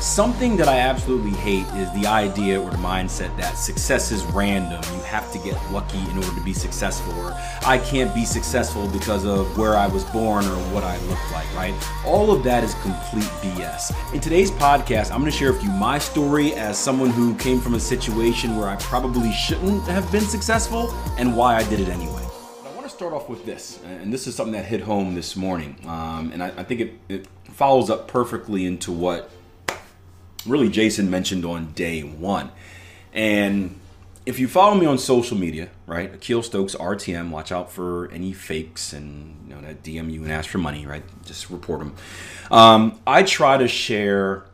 Something that I absolutely hate is the idea or the mindset that success is random. You have to get lucky in order to be successful, or I can't be successful because of where I was born or what I look like, right? All of that is complete BS. In today's podcast, I'm going to share with you my story as someone who came from a situation where I probably shouldn't have been successful and why I did it anyway. I want to start off with this, and this is something that hit home this morning, um, and I, I think it, it follows up perfectly into what really Jason mentioned on day one. And if you follow me on social media, right, Akil Stokes RTM, watch out for any fakes and you know that DM you and ask for money, right? Just report them. Um, I try to share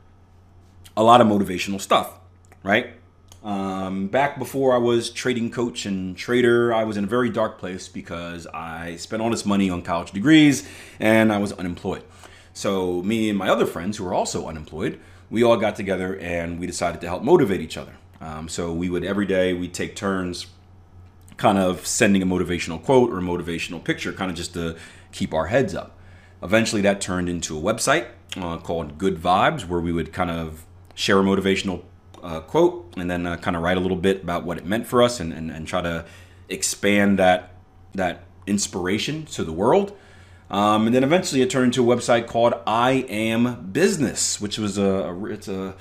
a lot of motivational stuff, right? Um, back before I was trading coach and trader, I was in a very dark place because I spent all this money on college degrees and I was unemployed. So me and my other friends who were also unemployed we all got together and we decided to help motivate each other. Um, so we would every day we'd take turns, kind of sending a motivational quote or a motivational picture, kind of just to keep our heads up. Eventually, that turned into a website uh, called Good Vibes, where we would kind of share a motivational uh, quote and then uh, kind of write a little bit about what it meant for us and, and, and try to expand that that inspiration to the world. Um, and then eventually it turned into a website called I Am Business, which was a, a it's a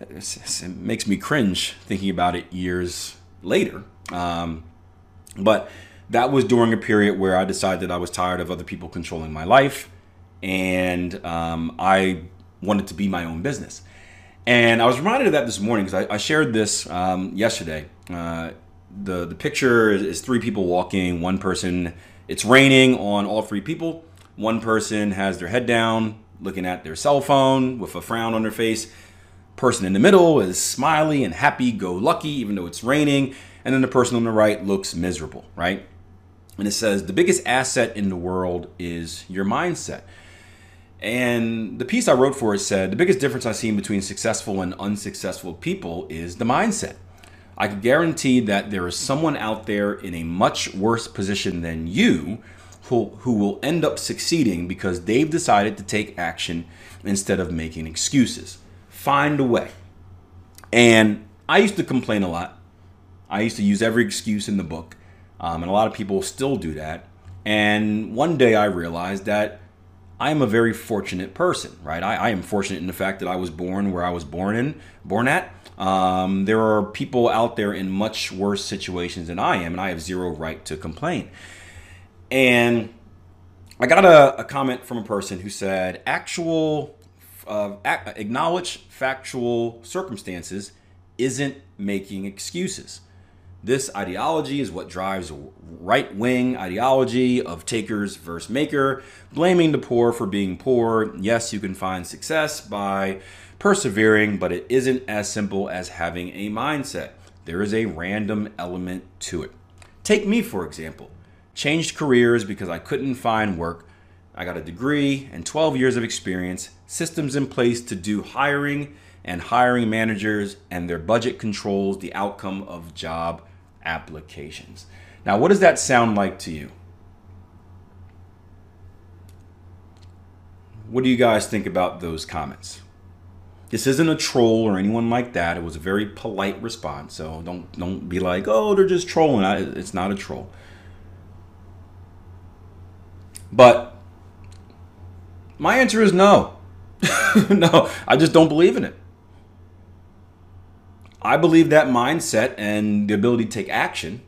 it makes me cringe thinking about it years later. Um, but that was during a period where I decided I was tired of other people controlling my life, and um, I wanted to be my own business. And I was reminded of that this morning because I, I, shared this um, yesterday. Uh, the the picture is, is three people walking. One person it's raining on all three people. One person has their head down, looking at their cell phone with a frown on their face. Person in the middle is smiley and happy go lucky, even though it's raining. And then the person on the right looks miserable, right? And it says the biggest asset in the world is your mindset. And the piece I wrote for it said the biggest difference I've seen between successful and unsuccessful people is the mindset. I can guarantee that there is someone out there in a much worse position than you who, who will end up succeeding because they've decided to take action instead of making excuses. Find a way. And I used to complain a lot. I used to use every excuse in the book. Um, and a lot of people still do that. And one day I realized that I am a very fortunate person, right? I, I am fortunate in the fact that I was born where I was born in, born at. Um, there are people out there in much worse situations than I am, and I have zero right to complain. And I got a, a comment from a person who said, actual, uh, acknowledge factual circumstances isn't making excuses. This ideology is what drives right wing ideology of takers versus maker, blaming the poor for being poor. Yes, you can find success by persevering, but it isn't as simple as having a mindset. There is a random element to it. Take me, for example. Changed careers because I couldn't find work. I got a degree and 12 years of experience, systems in place to do hiring and hiring managers, and their budget controls the outcome of job applications. Now, what does that sound like to you? What do you guys think about those comments? This isn't a troll or anyone like that. It was a very polite response. So don't don't be like, oh, they're just trolling. It's not a troll. But my answer is no. no, I just don't believe in it. I believe that mindset and the ability to take action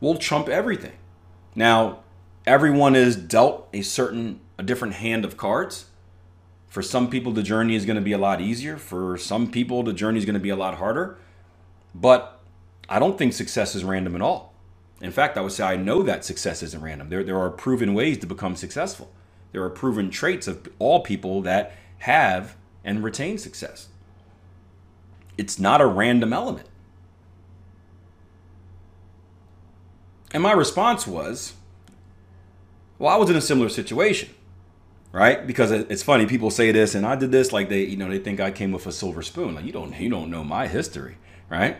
will trump everything. Now, everyone is dealt a certain a different hand of cards. For some people, the journey is going to be a lot easier. For some people, the journey is going to be a lot harder. But I don't think success is random at all. In fact, I would say I know that success isn't random. There, there are proven ways to become successful. There are proven traits of all people that have and retain success. It's not a random element. And my response was, well, I was in a similar situation, right? Because it's funny, people say this, and I did this like they, you know, they think I came with a silver spoon. Like you don't, you don't know my history, right?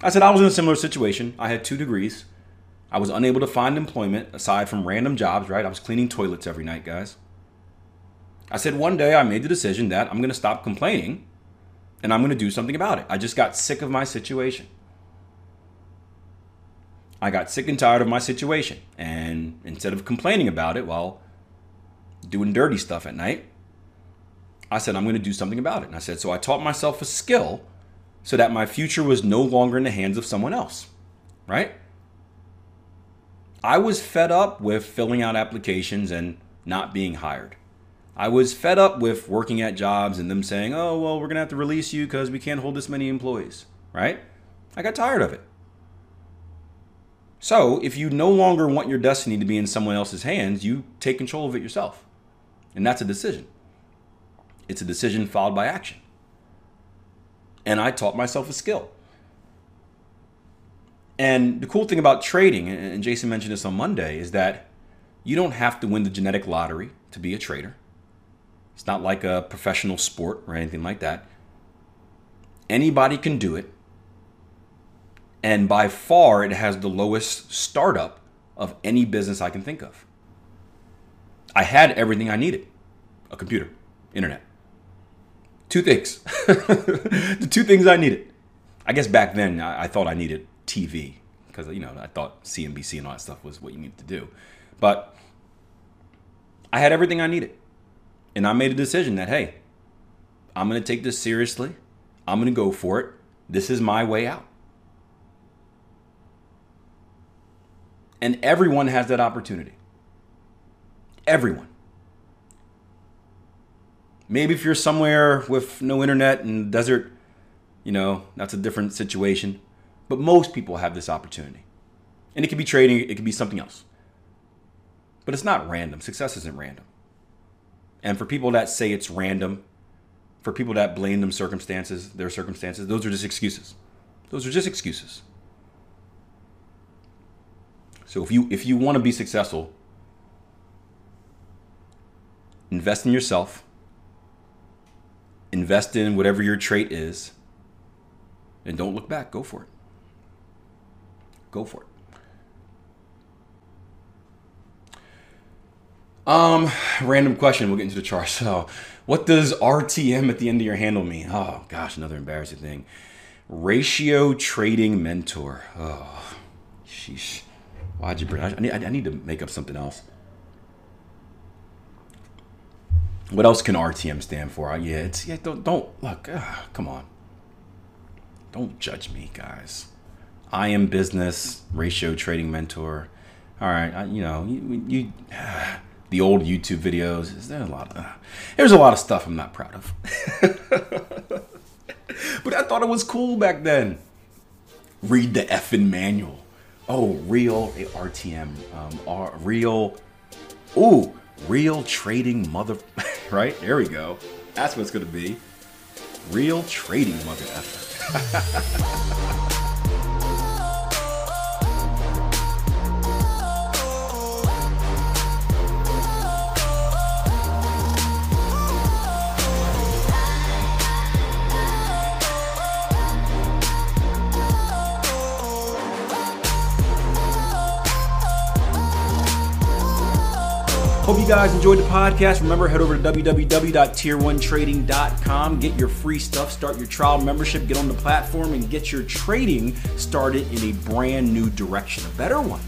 I said I was in a similar situation. I had two degrees. I was unable to find employment aside from random jobs, right? I was cleaning toilets every night, guys. I said one day I made the decision that I'm going to stop complaining and I'm going to do something about it. I just got sick of my situation. I got sick and tired of my situation. And instead of complaining about it while doing dirty stuff at night, I said, I'm going to do something about it. And I said, so I taught myself a skill so that my future was no longer in the hands of someone else, right? I was fed up with filling out applications and not being hired. I was fed up with working at jobs and them saying, oh, well, we're going to have to release you because we can't hold this many employees, right? I got tired of it. So, if you no longer want your destiny to be in someone else's hands, you take control of it yourself. And that's a decision. It's a decision followed by action. And I taught myself a skill. And the cool thing about trading, and Jason mentioned this on Monday, is that you don't have to win the genetic lottery to be a trader. It's not like a professional sport or anything like that. Anybody can do it and by far, it has the lowest startup of any business I can think of. I had everything I needed a computer, internet. Two things. the two things I needed. I guess back then I, I thought I needed TV because, you know, I thought CNBC and all that stuff was what you needed to do. But I had everything I needed. And I made a decision that, hey, I'm going to take this seriously. I'm going to go for it. This is my way out. And everyone has that opportunity. Everyone. Maybe if you're somewhere with no internet in the desert, you know, that's a different situation. But most people have this opportunity. And it could be trading, it could be something else. But it's not random. Success isn't random. And for people that say it's random, for people that blame them circumstances, their circumstances, those are just excuses. Those are just excuses. So if you if you want to be successful, invest in yourself. Invest in whatever your trait is. And don't look back. Go for it. Go for it. Um, random question. We'll get into the chart. So, what does RTM at the end of your handle mean? Oh gosh, another embarrassing thing. Ratio trading mentor. Oh, sheesh. Why'd you bring? I need, I need to make up something else. What else can RTM stand for? Yeah, it's yeah. Don't don't look. Uh, come on. Don't judge me, guys. I am business ratio trading mentor. All right, I, you know you, you the old YouTube videos. Is there a lot of? There's a lot of stuff I'm not proud of. but I thought it was cool back then. Read the effing manual. Oh, real RTM, um, R, real. Ooh, real trading mother. right there we go. That's what it's gonna be. Real trading mother effer. Hope you guys enjoyed the podcast. Remember, head over to www.tier1trading.com. Get your free stuff, start your trial membership, get on the platform, and get your trading started in a brand new direction, a better one.